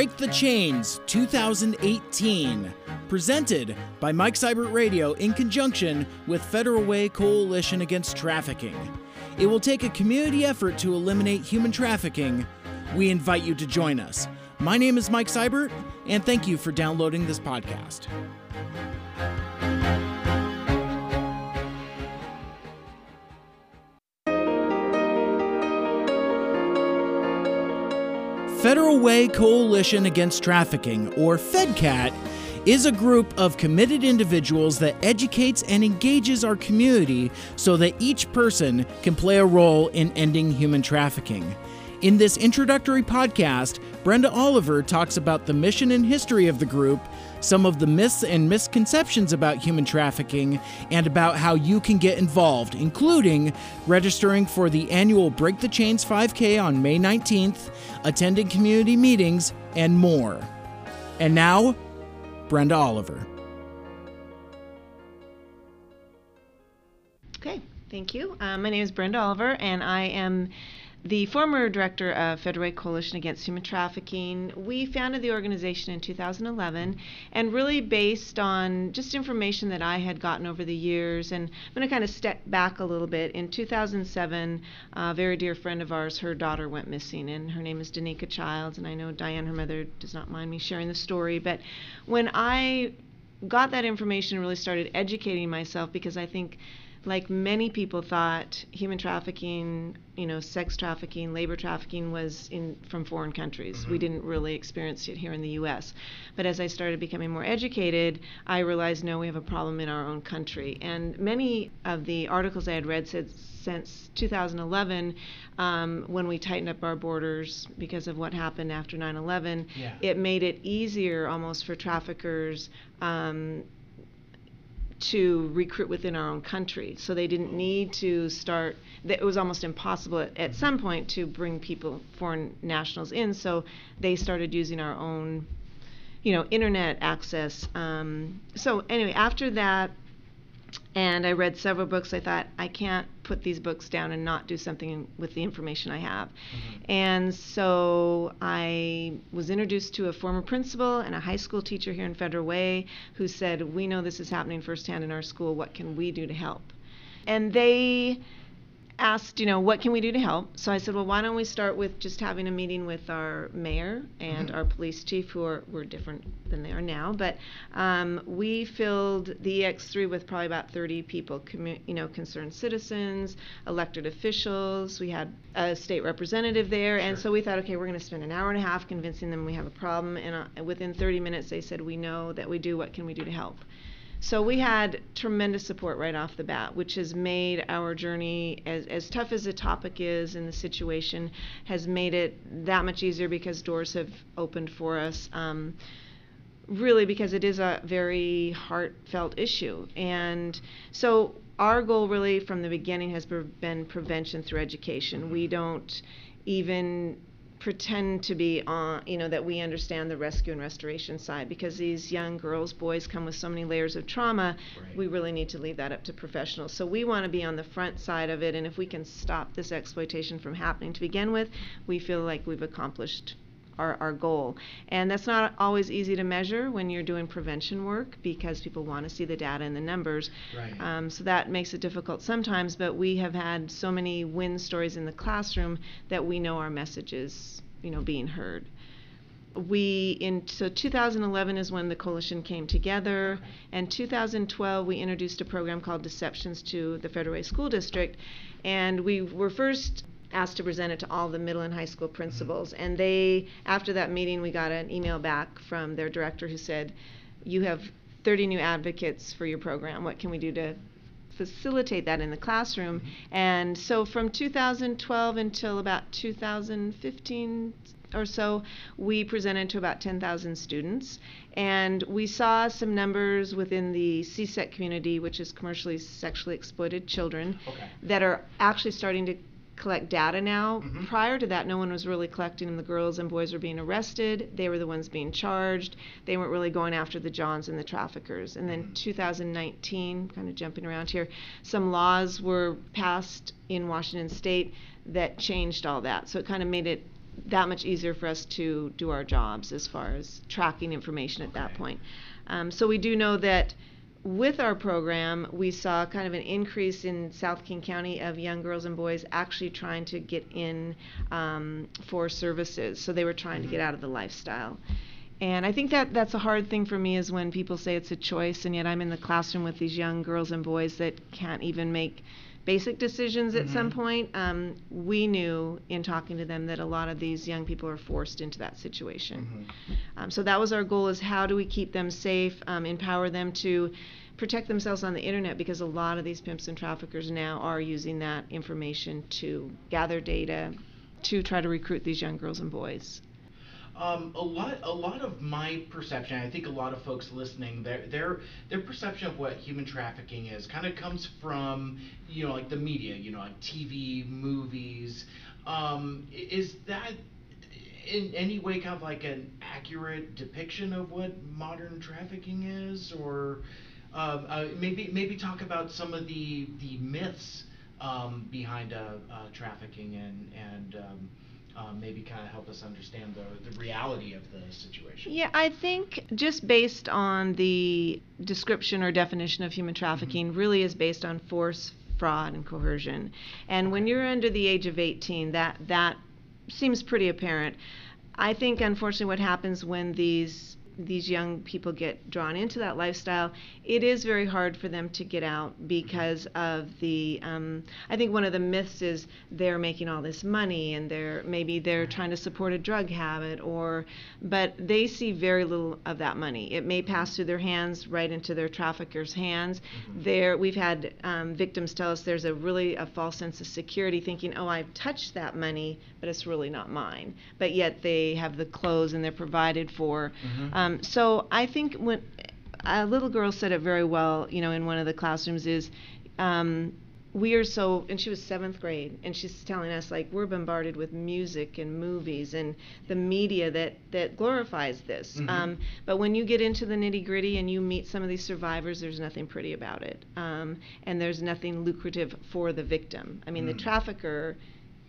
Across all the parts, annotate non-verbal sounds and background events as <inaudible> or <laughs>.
Break the Chains 2018, presented by Mike Seibert Radio in conjunction with Federal Way Coalition Against Trafficking. It will take a community effort to eliminate human trafficking. We invite you to join us. My name is Mike Seibert, and thank you for downloading this podcast. Federal Way Coalition Against Trafficking, or FEDCAT, is a group of committed individuals that educates and engages our community so that each person can play a role in ending human trafficking. In this introductory podcast, Brenda Oliver talks about the mission and history of the group, some of the myths and misconceptions about human trafficking, and about how you can get involved, including registering for the annual Break the Chains 5K on May 19th, attending community meetings, and more. And now, Brenda Oliver. Okay, thank you. Uh, my name is Brenda Oliver, and I am the former director of Federal Coalition Against Human Trafficking. We founded the organization in 2011 and really based on just information that I had gotten over the years. And I'm going to kind of step back a little bit. In 2007, a very dear friend of ours, her daughter went missing, and her name is Danica Childs. And I know Diane, her mother, does not mind me sharing the story. But when I got that information and really started educating myself, because I think like many people thought human trafficking, you know, sex trafficking, labor trafficking was in from foreign countries. Mm-hmm. We didn't really experience it here in the US. But as I started becoming more educated, I realized no, we have a problem in our own country. And many of the articles I had read said since 2011, um, when we tightened up our borders because of what happened after 9 11, yeah. it made it easier almost for traffickers. Um, to recruit within our own country. So they didn't need to start, it was almost impossible at, at some point to bring people, foreign nationals in. So they started using our own, you know, internet access. Um, so anyway, after that, and I read several books. I thought I can't put these books down and not do something with the information I have. Mm-hmm. And so I was introduced to a former principal and a high school teacher here in Federal Way who said, "We know this is happening firsthand in our school. What can we do to help?" And they asked, you know, what can we do to help? So I said, well, why don't we start with just having a meeting with our mayor and mm-hmm. our police chief, who are were different than they are now. But um, we filled the EX3 with probably about 30 people, commu- you know, concerned citizens, elected officials. We had a state representative there, sure. and so we thought, okay, we're going to spend an hour and a half convincing them we have a problem. And uh, within 30 minutes, they said, we know that we do. What can we do to help? So we had tremendous support right off the bat, which has made our journey, as, as tough as the topic is and the situation, has made it that much easier because doors have opened for us. Um, really, because it is a very heartfelt issue. And so our goal, really, from the beginning, has been prevention through education. We don't even pretend to be on, you know, that we understand the rescue and restoration side because these young girls, boys come with so many layers of trauma. Right. We really need to leave that up to professionals. So we want to be on the front side of it, and if we can stop this exploitation from happening to begin with, we feel like we've accomplished our, our goal. And that's not always easy to measure when you're doing prevention work because people want to see the data and the numbers. Right. Um, so that makes it difficult sometimes, but we have had so many win stories in the classroom that we know our message is, you know, being heard we in so 2011 is when the coalition came together and 2012 we introduced a program called deceptions to the federal way school district and we were first asked to present it to all the middle and high school principals. And they, after that meeting, we got an email back from their director who said, You have 30 new advocates for your program. What can we do to facilitate that in the classroom? And so from 2012 until about 2015 or so, we presented to about 10,000 students. And we saw some numbers within the CSEC community, which is commercially sexually exploited children, okay. that are actually starting to collect data now. Mm-hmm. Prior to that, no one was really collecting them. The girls and boys were being arrested. They were the ones being charged. They weren't really going after the Johns and the traffickers. And then mm-hmm. 2019, kind of jumping around here, some laws were passed in Washington State that changed all that. So it kind of made it that much easier for us to do our jobs as far as tracking information at that point. Um, so we do know that with our program, we saw kind of an increase in South King County of young girls and boys actually trying to get in um, for services. So they were trying to get out of the lifestyle. And I think that that's a hard thing for me is when people say it's a choice, and yet I'm in the classroom with these young girls and boys that can't even make basic decisions at some Mhm. point. Um, we knew in talking to them that a lot of these young people are forced into that situation. Mhm. Um, so that was our goal: is how do we keep them safe, um, empower them to protect themselves on the internet because a lot of these pimps and traffickers now are using that information to gather data to try to recruit these young girls and boys. Um, a lot, a lot of my perception, I think a lot of folks listening, their their their perception of what human trafficking is, kind of comes from, you know, like the media, you know, like TV, movies. Um, is that in any way kind of like an accurate depiction of what modern trafficking is, or um, uh, maybe maybe talk about some of the the myths um, behind uh, uh, trafficking and and um, maybe kind of help us understand the, the reality of the situation. Yeah, I think just based on the description or definition of human trafficking, really is based on force, fraud, and coercion. And when you're under the age of 18, that that seems pretty apparent. I think, unfortunately, what happens when these these young people get drawn into that lifestyle, it is very hard for them to get out because of the. Um, I think one of the myths is they're making all this money and they're maybe they're trying to support a drug habit or, but they see very little of that money. It may pass through their hands right into their traffickers' hands. Mhm. There, we've had um, victims tell us there's a really a false sense of security, thinking, oh, I've touched that money, but it's really not mine. But yet they have the clothes and they're provided for. Mhm. Um, so I think when a little girl said it very well, you know, in one of the classrooms is. Um, we are so, and she was seventh grade, and she's telling us like we're bombarded with music and movies and the media that that glorifies this. Mhm. Um, but when you get into the nitty gritty and you meet some of these survivors, there's nothing pretty about it, um, and there's nothing lucrative for the victim. I mean, the Mm. trafficker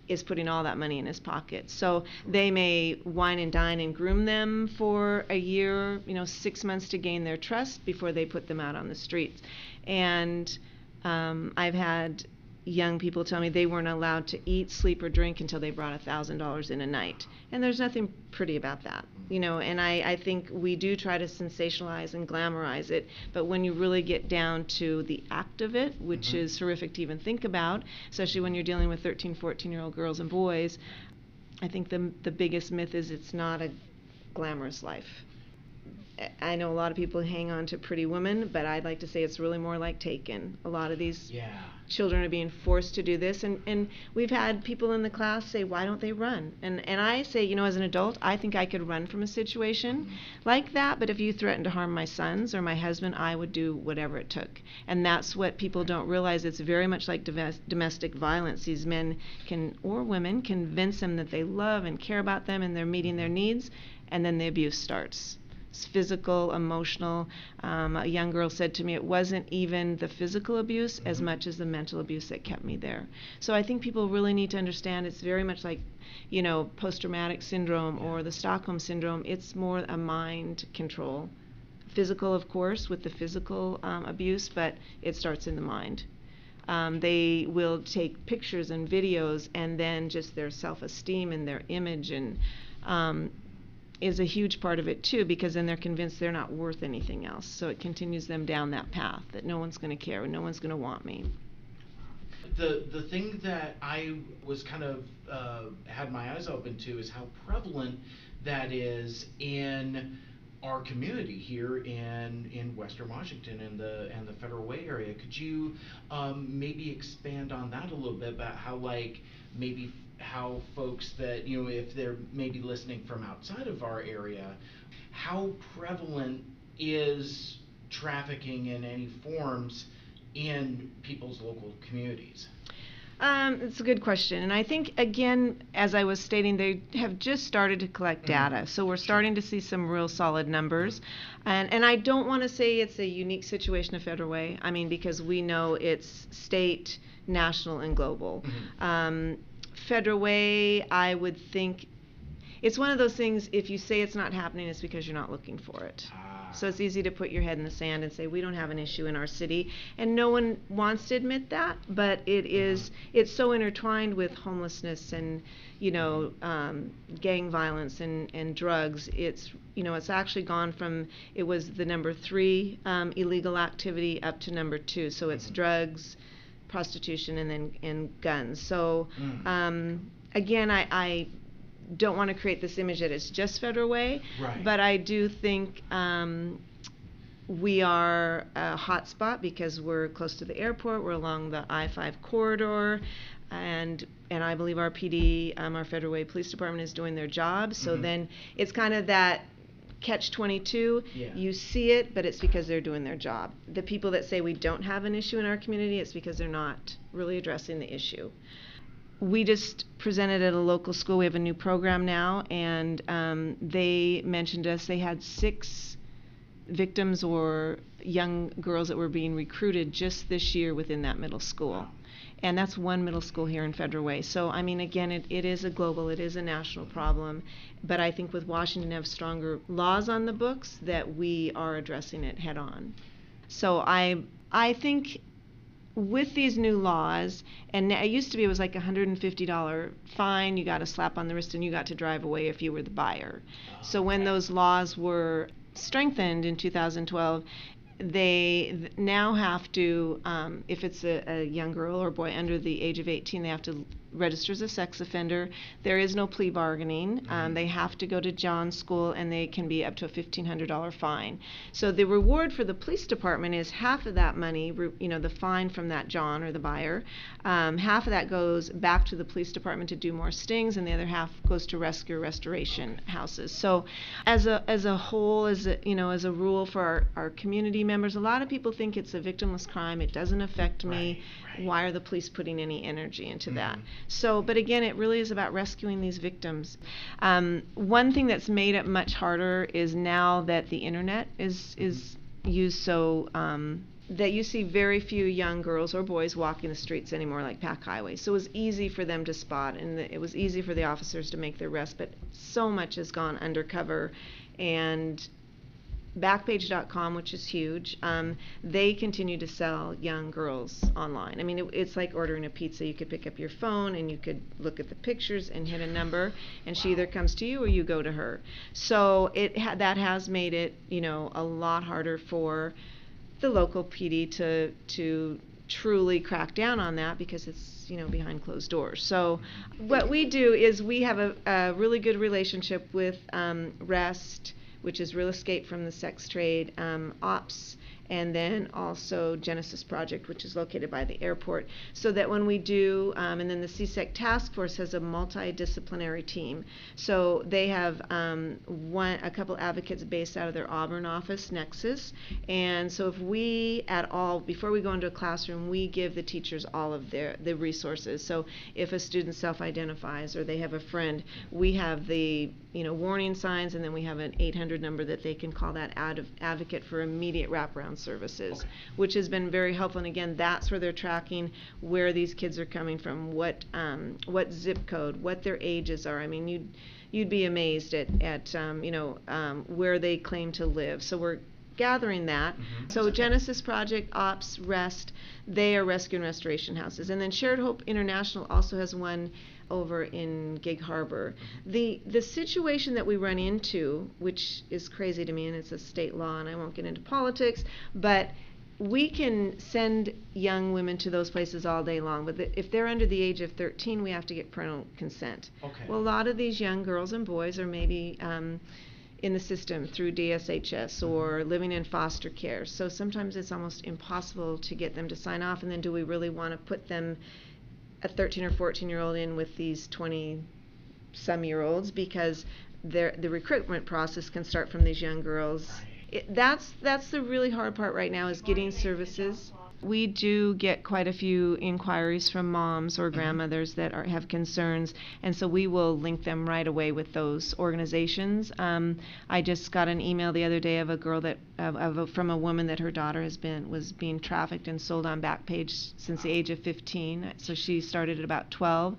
is putting all that money in his pocket. So they may wine and dine and groom them for a year, you know, six months to gain their trust before they put them out on the streets. And um, I've had young people tell me they weren't allowed to eat, sleep, or drink until they brought a thousand dollars in a night. And there's nothing pretty about that, you know. And I, I think we do try to sensationalize and glamorize it, but when you really get down to the act of it, which Mhm. is horrific to even think about, especially when you're dealing with 13, 14 year old girls and boys, I think the the biggest myth is it's not a glamorous life. I- know a lot of people hang on to Pretty Woman, but I'd like to say it's really more like Taken. A lot of these Yeah. children are being forced to do this and, and we've had people in the class say why don't they run? And and i say you know as an adult i think i could run from a situation mm-hmm. like that but if you threatened to harm my sons or my husband i would do whatever it took. And that's what people don't realize. It's very much like domes- domestic violence. These men can or women convince them that they love and care about them and they're meeting their mm-hmm. needs and then the abuse starts physical, emotional. Um, a young girl said to me, it wasn't even the physical abuse as Mhm. much as the mental abuse that kept me there. So I think people really need to understand it's very much like, you know, post traumatic syndrome or the Stockholm syndrome. It's more a mind control. Physical, of course, with the physical um, abuse, but it starts in the mind. Um, they will take pictures and videos, and then just their self esteem and their image and um, is a huge part of it too because then they're convinced they're not worth anything else. So it continues them down that path that no one's going to care and no one's going to want me. The the thing that I was kind of uh, had my eyes open to is how prevalent that is in our community here in in Western Washington and the and the Federal Way area. Could you um, maybe expand on that a little bit about how like maybe how folks that you know if they're maybe listening from outside of our area, how prevalent is trafficking in any forms in people's local communities? Um, it's a good question. And I think, again, as I was stating, they have just started to collect Mhm. data. So we're starting to see some real solid numbers. And, and I don't want to say it's a unique situation of Federal Way. I mean, because we know it's state, national, and global. Mhm. Um, Federal Way, I would think, it's one of those things. If you say it's not happening, it's because you're not looking for it. Ah. So it's easy to put your head in the sand and say we don't have an issue in our city, and no one wants to admit that. But it is it's so intertwined with homelessness and you know um, gang violence and and drugs. It's you know it's actually gone from it was the number three um, illegal activity up to number two. So it's drugs, prostitution, and then and guns. So Mm. um, again, I. I don't want to create this image that it's just Federal Way, Right. but I do think um, we are a hot spot because we're close to the airport. We're along the I-5 corridor, and and I believe our PD, um, our Federal Way Police Department, is doing their job. So Mhm. then it's kind of that catch 22 Yeah. you see it but it's because they're doing their job the people that say we don't have an issue in our community it's because they're not really addressing the issue we just presented at a local school. We have a new program now, and um, they mentioned us. They had six victims or young girls that were being recruited just this year within that middle school. And that's one middle school here in Federal Way. So, I mean, again, it, it is a global, it is a national problem. But I think with Washington have stronger laws on the books that we are addressing it head on. So I I think with these new laws, and it used to be it was like a $150 fine, you got a slap on the wrist, and you got to drive away if you were the buyer. So when those laws were strengthened in 2012, they now have to, um, if it's a, a young girl or boy under the age of 18, they have to register as a sex offender. There is no plea bargaining. Um, they have to go to John's school, and they can be up to a $1,500 fine. So the reward for the police department is half of that money, re- you know, the fine from that John or the buyer. Um, half of that goes back to the police department to do more stings, and the other half goes to rescue restoration houses. So, as a as a whole, as a you know, as a rule for our, our community members, a lot of people think it's a victimless crime. It doesn't affect me. Right, right. Why are the police putting any energy into that? Mhm. So, but again, it really is about rescuing these victims. Um, one thing that's made it much harder is now that the internet is is used so um, that you see very few young girls or boys walking the streets anymore like Pac highways. So it was easy for them to spot, and the, it was easy for the officers to make their arrest. But so much has gone undercover, and Backpage.com, which is huge, um, they continue to sell young girls online. I mean, it, it's like ordering a pizza. You could pick up your phone and you could look at the pictures and hit a number, and she either comes to you or you go to her. So it ha- that has made it, you know, a lot harder for the local PD to to truly crack down on that because it's you know behind closed doors. So what we do is we have a, a really good relationship with um, REST, which is Real Escape from the Sex Trade, um, Ops, and then also Genesis Project, which is located by the airport. So that when we do, um, and then the CSEC Task Force has a multidisciplinary team. So they have um, one, a couple advocates based out of their Auburn office, Nexus. And so if we at all, before we go into a classroom, we give the teachers all of their the resources. So if a student self-identifies or they have a friend, we have the you know warning signs, and then we have an 800 number that they can call that ad- advocate for immediate wraparound services, Okay. which has been very helpful. And again, that's where they're tracking where these kids are coming from, what um, what zip code, what their ages are. I mean, you'd you'd be amazed at at um, you know um, where they claim to live. So we're gathering that. Mhm. So Genesis Project, Ops, Rest, they are rescue and restoration houses. And then Shared Hope International also has one over in Gig Harbor. The the situation that we run into, which is crazy to me, and it's a state law, and I won't get into politics, but we can send young women to those places all day long, but the- if they're under the age of 13, we have to get parental consent. Okay. Well, a lot of these young girls and boys are maybe um, in the system through DSHS or living in foster care. So sometimes it's almost impossible to get them to sign off. And then do we really want to put them, a 13 or 14 year old, in with these 20 some year olds because their the recruitment process can start from these young girls. It, that's that's the really hard part right now is getting services. We do get quite a few inquiries from moms or Mhm. grandmothers that are, have concerns, and so we will link them right away with those organizations. Um, I just got an email the other day of a girl that of, of a, from a woman that her daughter has been was being trafficked and sold on Backpage since the age of 15. So she started at about 12,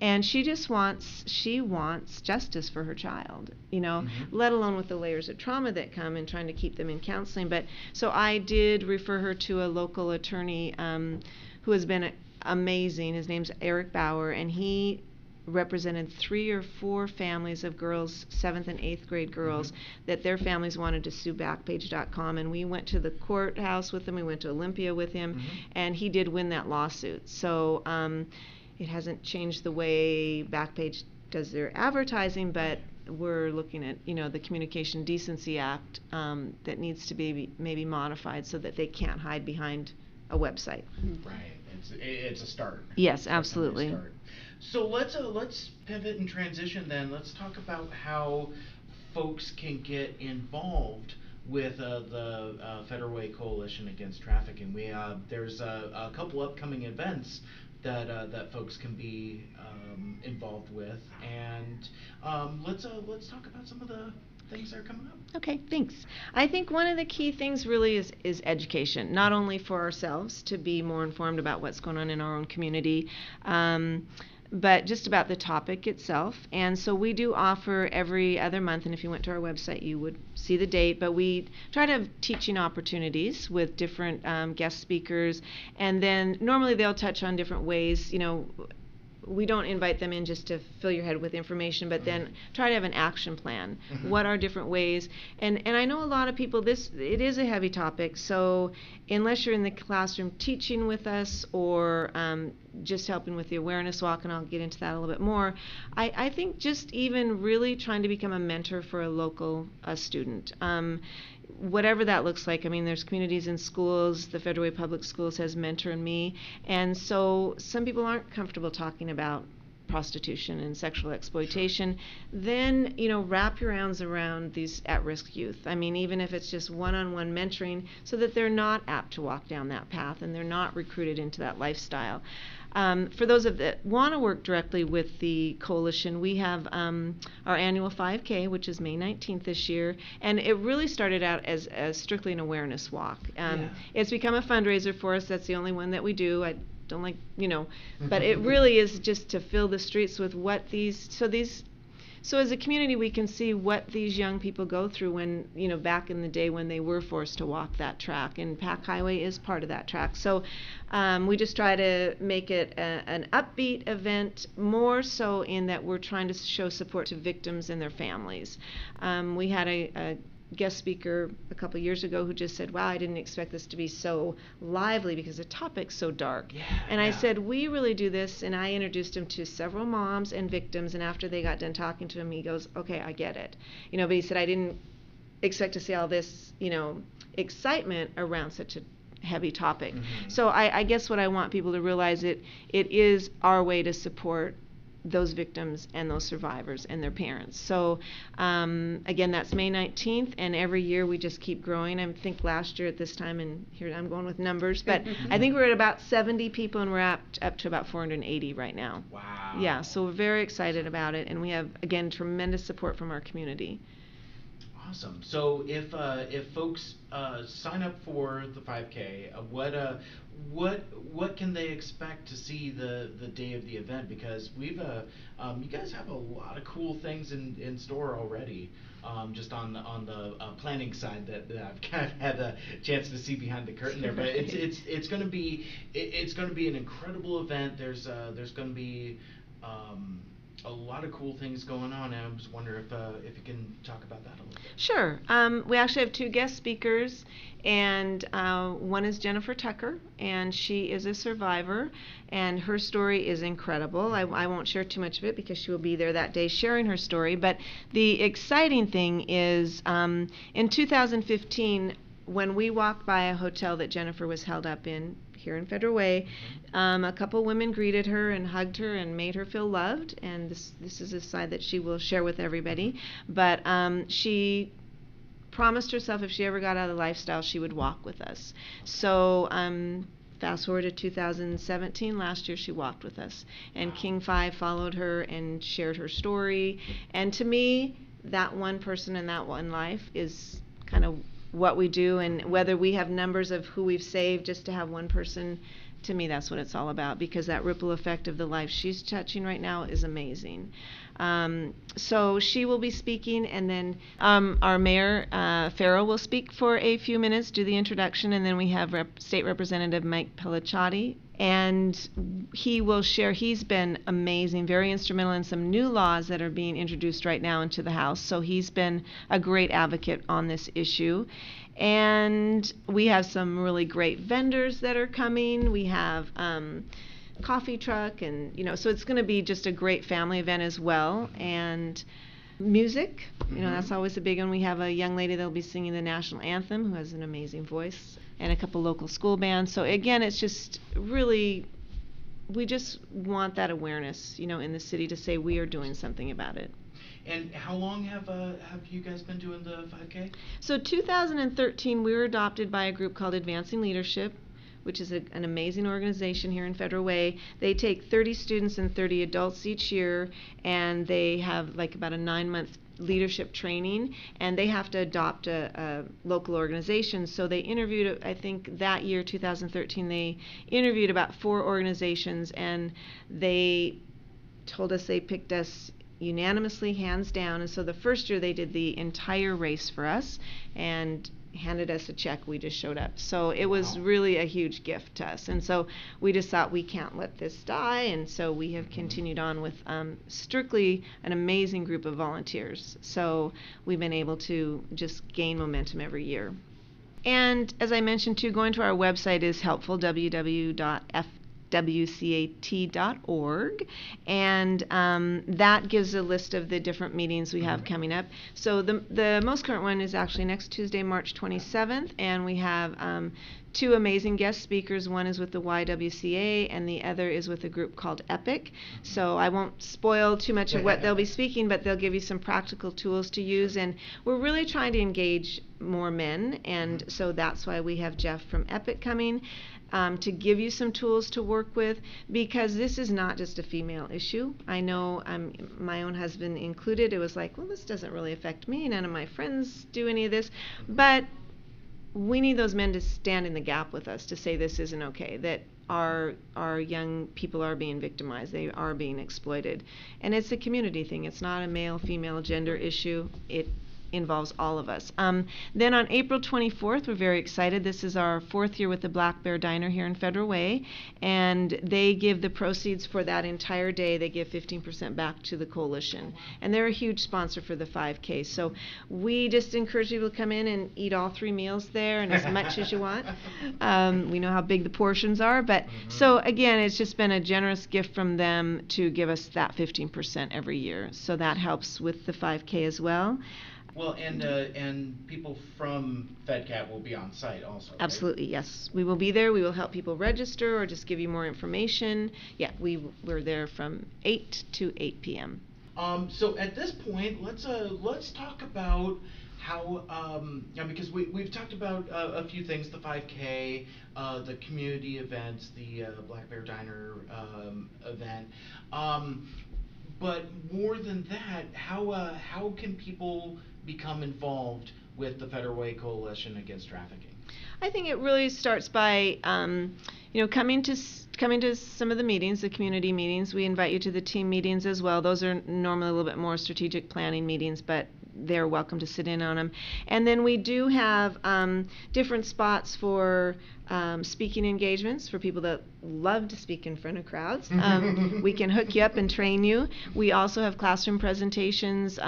and she just wants she wants justice for her child. You know, Mhm. let alone with the layers of trauma that come and trying to keep them in counseling. But so I did refer her to a local attorney um, who has been amazing. His name's Erik Bauer, and he represented three or four families of girls, seventh and eighth grade girls, that their families wanted to sue Backpage.com. And we went to the courthouse with him, we went to Olympia with him, Mhm. and he did win that lawsuit. So um, it hasn't changed the way Backpage does their advertising, but we're looking at you know the Communication Decency Act um, that needs to be maybe modified so that they can't hide behind a website. Right. It's it's a start. Yes, absolutely. start. So let's uh, let's pivot and transition then. Let's talk about how folks can get involved with uh, the uh, Federal Way Coalition Against Trafficking. We uh, there's a, a couple upcoming events that uh, that folks can be um, involved with, and um, let's uh, let's talk about some of the things that are coming up. Okay, thanks. I think one of the key things really is, is education, not only for ourselves to be more informed about what's going on in our own community, um, but just about the topic itself. And so we do offer every other month, and if you went to our website, you would see the date, but we try to have teaching opportunities with different um, guest speakers, and then normally they'll touch on different ways, you know we don't invite them in just to fill your head with information, but then Mhm. try to have an action plan. Mhm. What are different ways? And and I know a lot of people. This it is a heavy topic, so unless you're in the classroom teaching with us or um, just helping with the awareness walk, and I'll get into that a little bit more. I, I think just even really trying to become a mentor for a local uh, student. Um, whatever that looks like. I mean, there's communities in schools. The Federal Way Public Schools has Mentor and Me, and so some people aren't comfortable talking about prostitution and sexual exploitation. Then you know, wrap your arms around these at-risk youth. I mean, even if it's just one-on-one mentoring, so that they're not apt to walk down that path and they're not recruited into that lifestyle. Um, for those of that want to work directly with the coalition, we have um, our annual 5K, which is May 19th this year, and it really started out as, as strictly an awareness walk. Um, Yeah. It's become a fundraiser for us. That's the only one that we do. I don't like, you know, but it <laughs> really is just to fill the streets with what these. So these so as a community, we can see what these young people go through when, you know, back in the day when they were forced to walk that track, and Pac Highway is part of that track. So um, we just try to make it a, an upbeat event, more so in that we're trying to show support to victims and their families. Um, we had a, a guest speaker a couple years ago who just said, "Wow, I didn't expect this to be so lively because the topic's so dark." Yeah, and I said, "We really do this." And I introduced him to several moms and victims. And after they got done talking to him, he goes, "Okay, I get it." You know, but he said, "I didn't expect to see all this, you know, excitement around such a." heavy topic Mhm. so I, I guess what i want people to realize it it is our way to support those victims and those survivors and their parents. So, um, again, that's May 19th, and every year we just keep growing. I think last year at this time, and here I'm going with numbers, but I think we're at about 70 people, and we're up, up to about 480 right now. Wow. Yeah, so we're very excited about it, and we have, again, tremendous support from our community. Awesome. So if uh, if folks uh, sign up for the 5K, uh, what uh, what what can they expect to see the the day of the event? Because we've uh, um, you guys have a lot of cool things in, in store already. Um, just on the, on the uh, planning side that, that I've <laughs> kind of had a chance to see behind the curtain there, but it's it's it's going to be it, it's going to be an incredible event. There's uh, there's going to be um, a lot of cool things going on, and I was wondering if uh, if you can talk about that a little bit. Sure. Um, we actually have two guest speakers, and uh, one is Jennifer Tucker, and she is a survivor, and her story is incredible. I, I won't share too much of it because she will be there that day sharing her story. But the exciting thing is um, in 2015, when we walked by a hotel that Jennifer was held up in here in Federal Way, um, a couple women greeted her and hugged her and made her feel loved. And this this is a side that she will share with everybody. But um, she promised herself if she ever got out of the lifestyle, she would walk with us. So. Um, Fast forward to 2017, last year she walked with us. And King Five followed her and shared her story. And to me, that one person in that one life is kind of what we do. And whether we have numbers of who we've saved just to have one person to me, that's what it's all about because that ripple effect of the life she's touching right now is amazing. Um, so she will be speaking, and then um, our mayor, uh, Ferrell, will speak for a few minutes, do the introduction, and then we have Rep- State Representative Mike Pellicciotti. And he will share, he's been amazing, very instrumental in some new laws that are being introduced right now into the House. So he's been a great advocate on this issue. And we have some really great vendors that are coming. We have um, coffee truck, and you know, so it's going to be just a great family event as well. And music, you know, that's always a big one. We have a young lady that'll be singing the national anthem who has an amazing voice, and a couple local school bands. So again, it's just really. We just want that awareness, you know, in the city to say we are doing something about it. And how long have uh, have you guys been doing the 5K? So 2013, we were adopted by a group called Advancing Leadership, which is a, an amazing organization here in Federal Way. They take 30 students and 30 adults each year, and they have like about a nine-month leadership training, and they have to adopt a, a, local organization. So they interviewed, I think that year, 2013, they interviewed about four organizations, and they told us they picked us unanimously, hands down. And so the first year they did the entire race for us and handed us a check. We just showed up. So it was wow. really a huge gift to us. And so we just thought we can't let this die. And so we have continued on with um, strictly an amazing group of volunteers. So we've been able to just gain momentum every year. And as I mentioned too, going to our website is helpful www.f wcat.org, and um, that gives a list of the different meetings we have coming up. So the the most current one is actually next Tuesday, March 27th, and we have um, two amazing guest speakers. One is with the YWCA, and the other is with a group called EPIK. So I won't spoil too much of what they'll be <laughs> speaking, but they'll give you some practical tools to use. And we're really trying to engage more men, and so that's why we have Jeff from EPIK coming um, to give you some tools to work with because this is not just a female issue. I know um, my own husband included. It was like, well, this doesn't really affect me. None of my friends do any of this. But we need those men to stand in the gap with us to say this isn't okay, that our our young people are being victimized, they are being exploited. And it's a community thing. It's not a male female gender issue. It involves all of us. Um, then on April 24th, we're very excited. This is our fourth year with the Black Bear Diner here in Federal Way, and they give the proceeds for that entire day. They give 15% back to the coalition, and they're a huge sponsor for the 5K. So we just encourage people to come in and eat all three meals there and as <laughs> much as you want. Um, we know how big the portions are, but mm-hmm. so again, it's just been a generous gift from them to give us that 15% every year. So that helps with the 5K as well. Well, and, uh, and people from FedCat will be on site also, right? Absolutely, yes. We will be there. We will help people register or just give you more information. Yeah, we, we're there from 8 to 8 p.m. Um, so at this point, let's, uh, let's talk about how, um, yeah, because we, we've talked about uh, a few things, the 5K, uh, the community events, the uh, Black Bear Diner um, event. Um, but more than that, how, uh, how can people become involved with the Federal Way Coalition Against Trafficking? I think it really starts by, um, you know, coming to coming to some of the meetings, the community meetings. We invite you to the team meetings as well. Those are normally a little bit more strategic planning meetings, but they're welcome to sit in on them. And then we do have um, different spots for um, speaking engagements for people that love to speak in front of crowds. <laughs> Um, we can hook you up and train you. We also have classroom presentations.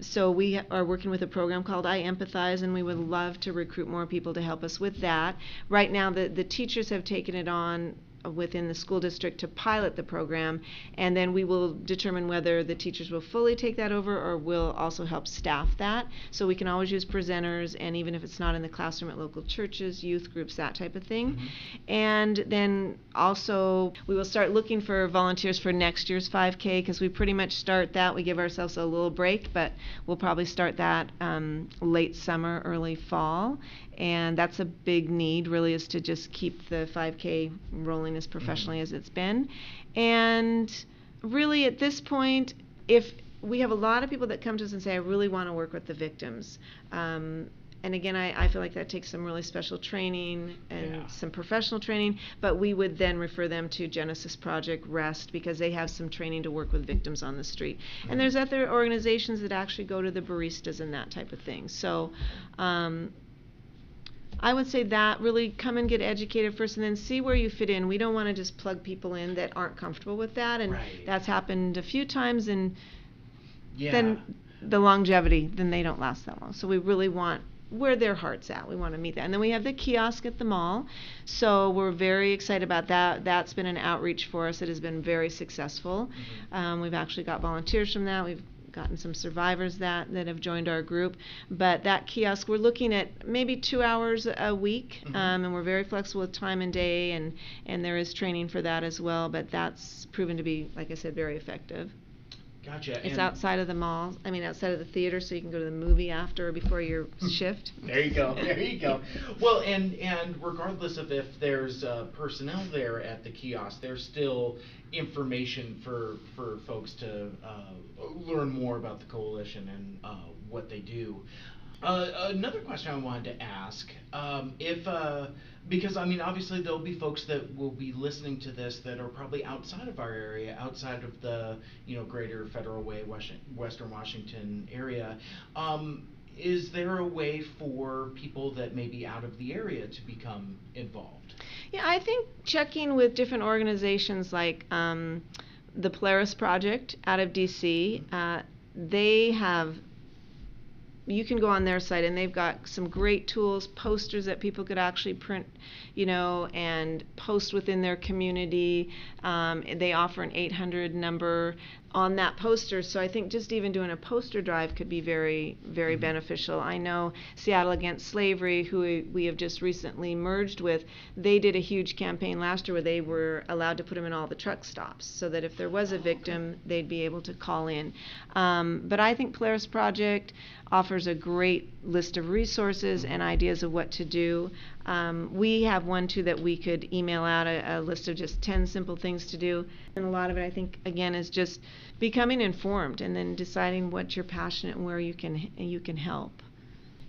So we are working with a program called iEmpathize, and we would love to recruit more people to help us with that. Right now, the, the teachers have taken it on within the school district to pilot the program, and then we will determine whether the teachers will fully take that over or will also help staff that. So we can always use presenters, and even if it's not in the classroom at local churches, youth groups, that type of thing. Mm-hmm. And then also we will start looking for volunteers for next year's 5K because we pretty much start that. We give ourselves a little break, but we'll probably start that um, late summer, early fall and that's a big need really is to just keep the 5k rolling as professionally mm-hmm. as it's been and really at this point if we have a lot of people that come to us and say i really want to work with the victims um, and again, I, I feel like that takes some really special training and Yeah. some professional training, but we would then refer them to Genesis Project Rest because they have some training to work with victims on the street. And there's other organizations that actually go to the baristas and that type of thing. So, um, I would say that really come and get educated first and then see where you fit in. We don't want to just plug people in that aren't comfortable with that. And Right. that's happened a few times and Yeah. then the longevity, then they don't last that long. So we really want where their heart's at. We want to meet that. And then we have the kiosk at the mall. So we're very excited about that. That's been an outreach for us It has been very successful. Mhm. Um, we've actually got volunteers from that. We've gotten some survivors that that have joined our group. But that kiosk, we're looking at maybe two hours a week, Mhm. um, and we're very flexible with time and day, and and there is training for that as well. But that's proven to be, like I said, very effective. Gotcha. It's and- outside of the mall. I mean, outside of the theater, so you can go to the movie after or before your <laughs> shift. There you go. There you go. Well, and and regardless of if there's uh, personnel there at the kiosk, there's still information for for folks to uh, learn more about the coalition and uh, what they do. Uh, another question I wanted to ask, um, if uh, because I mean obviously there'll be folks that will be listening to this that are probably outside of our area, outside of the you know greater Federal Way, Western Washington area. Um, is there a way for people that may be out of the area to become involved? Yeah, I think checking with different organizations like um, the Polaris Project out of DC, uh, they have. You can go on their site and they've got some great tools, posters that people could actually print, you know, and post within their community. Um, they offer an 800 number on that poster, so I think just even doing a poster drive could be very, very Mhm. beneficial. I know Seattle Against Slavery, who we, we have just recently merged with, they did a huge campaign last year where they were allowed to put them in all the truck stops, so that if there was a victim, they'd be able to call in. Um, but I think Polaris Project offers a great list of resources and ideas of what to do. Um, we have one too that we could email out a, a list of just 10 simple things to do. And a lot of it, I think, again, is just becoming informed and then deciding what you're passionate and where you can you can help.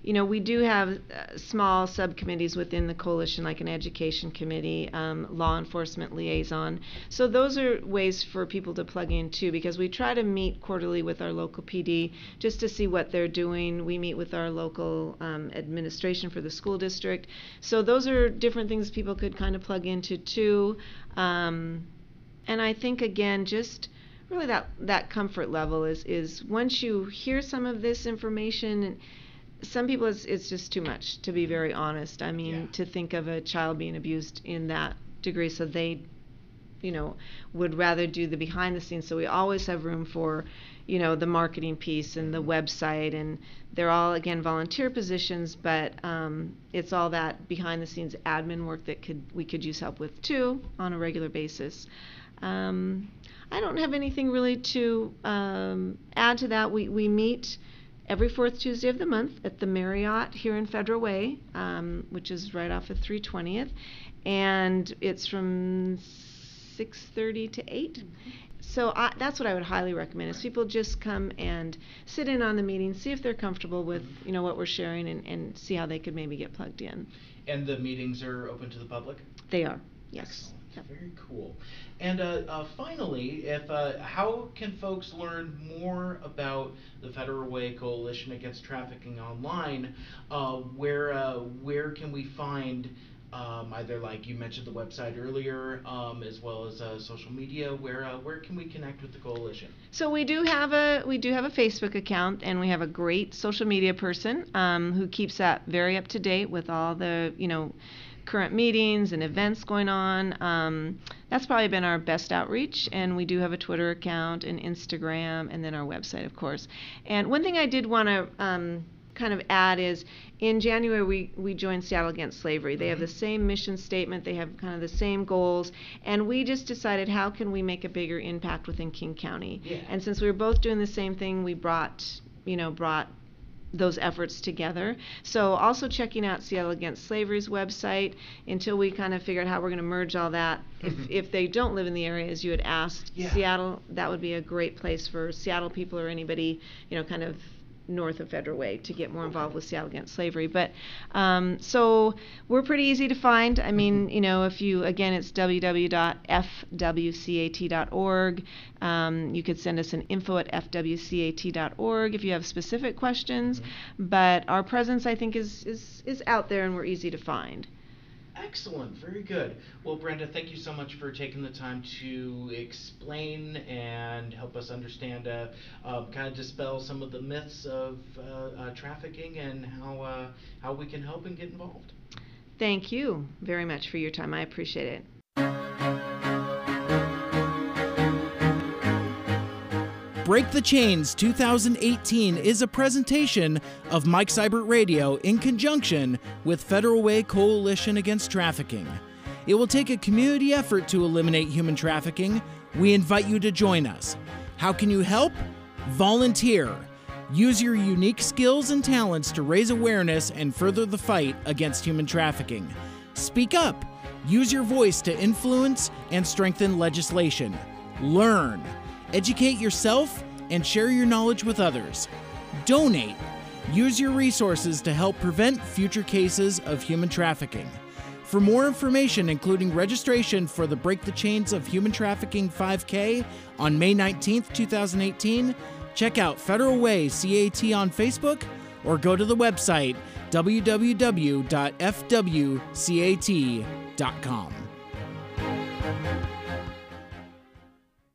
You know, we do have uh, small subcommittees within the coalition, like an education committee, um, law enforcement liaison. So those are ways for people to plug in too, because we try to meet quarterly with our local PD just to see what they're doing. We meet with our local um, administration for the school district. So those are different things people could kind of plug into too. Um, and I think again, just really that that comfort level is is once you hear some of this information and some people it's, it's just too much to be very honest. I mean Yeah. to think of a child being abused in that degree so they you know would rather do the behind the scenes. So we always have room for you know the marketing piece and the website and they're all again volunteer positions but um, it's all that behind the scenes admin work that could we could use help with too on a regular basis. Um, I don't have anything really to um, add to that. We, we meet every fourth Tuesday of the month at the Marriott here in Federal Way, um, which is right off of 320th, and it's from 6:30 to 8. So I, that's what I would highly recommend is people just come and sit in on the meeting, see if they're comfortable with you know what we're sharing, and, and see how they could maybe get plugged in. And the meetings are open to the public? They are, yes. Excellent. Very cool. And uh, uh, finally, if uh, how can folks learn more about the Federal Way Coalition Against Trafficking online? Uh, where uh, where can we find um, either like you mentioned the website earlier, um, as well as uh, social media? Where uh, where can we connect with the coalition? So we do have a we do have a Facebook account, and we have a great social media person um, who keeps that very up to date with all the you know current meetings and events going on. Um, that's probably been our best outreach, and we do have a Twitter account and Instagram, and then our website, of course. And one thing I did want to um, kind of add is in January we, we joined Seattle Against Slavery. They have the Mhm. same mission statement, they have kind of the same goals, and we just decided how can we make a bigger impact within King County. Yeah. And since we were both doing the same thing, we brought, you know, brought those efforts together. So also checking out Seattle Against Slavery's website until we kind of figure out how we're going to merge all that. If, Mhm. if they don't live in the area, as you had asked, Yeah. Seattle, that would be a great place for Seattle people or anybody, you know, kind of north of Federal Way to get more involved with Seattle Against Slavery. But um, so we're pretty easy to find. I mean, you know, if you again, it's www.fwcat.org. Um, you could send us an info at fwcat.org if you have specific questions. But our presence, I think, is is is out there, and we're easy to find. Excellent, very good. Well, Brenda, thank you so much for taking the time to explain and help us understand, uh, uh, kind of dispel some of the myths of uh, uh trafficking and how uh, how we can help and get involved. Thank you very much for your time. I appreciate it. Break the Chains 2018 is a presentation of Mike Seibert Radio in conjunction with Federal Way Coalition Against Trafficking. It will take a community effort to eliminate human trafficking. We invite you to join us. How can you help? Volunteer. Use your unique skills and talents to raise awareness and further the fight against human trafficking. Speak up. Use your voice to influence and strengthen legislation. Learn. Educate yourself and share your knowledge with others. Donate. Use your resources to help prevent future cases of human trafficking. For more information, including registration for the Break the Chains of Human Trafficking 5K on May 19th, 2018, check out Federal Way CAT on Facebook or go to the website www.fwcat.com.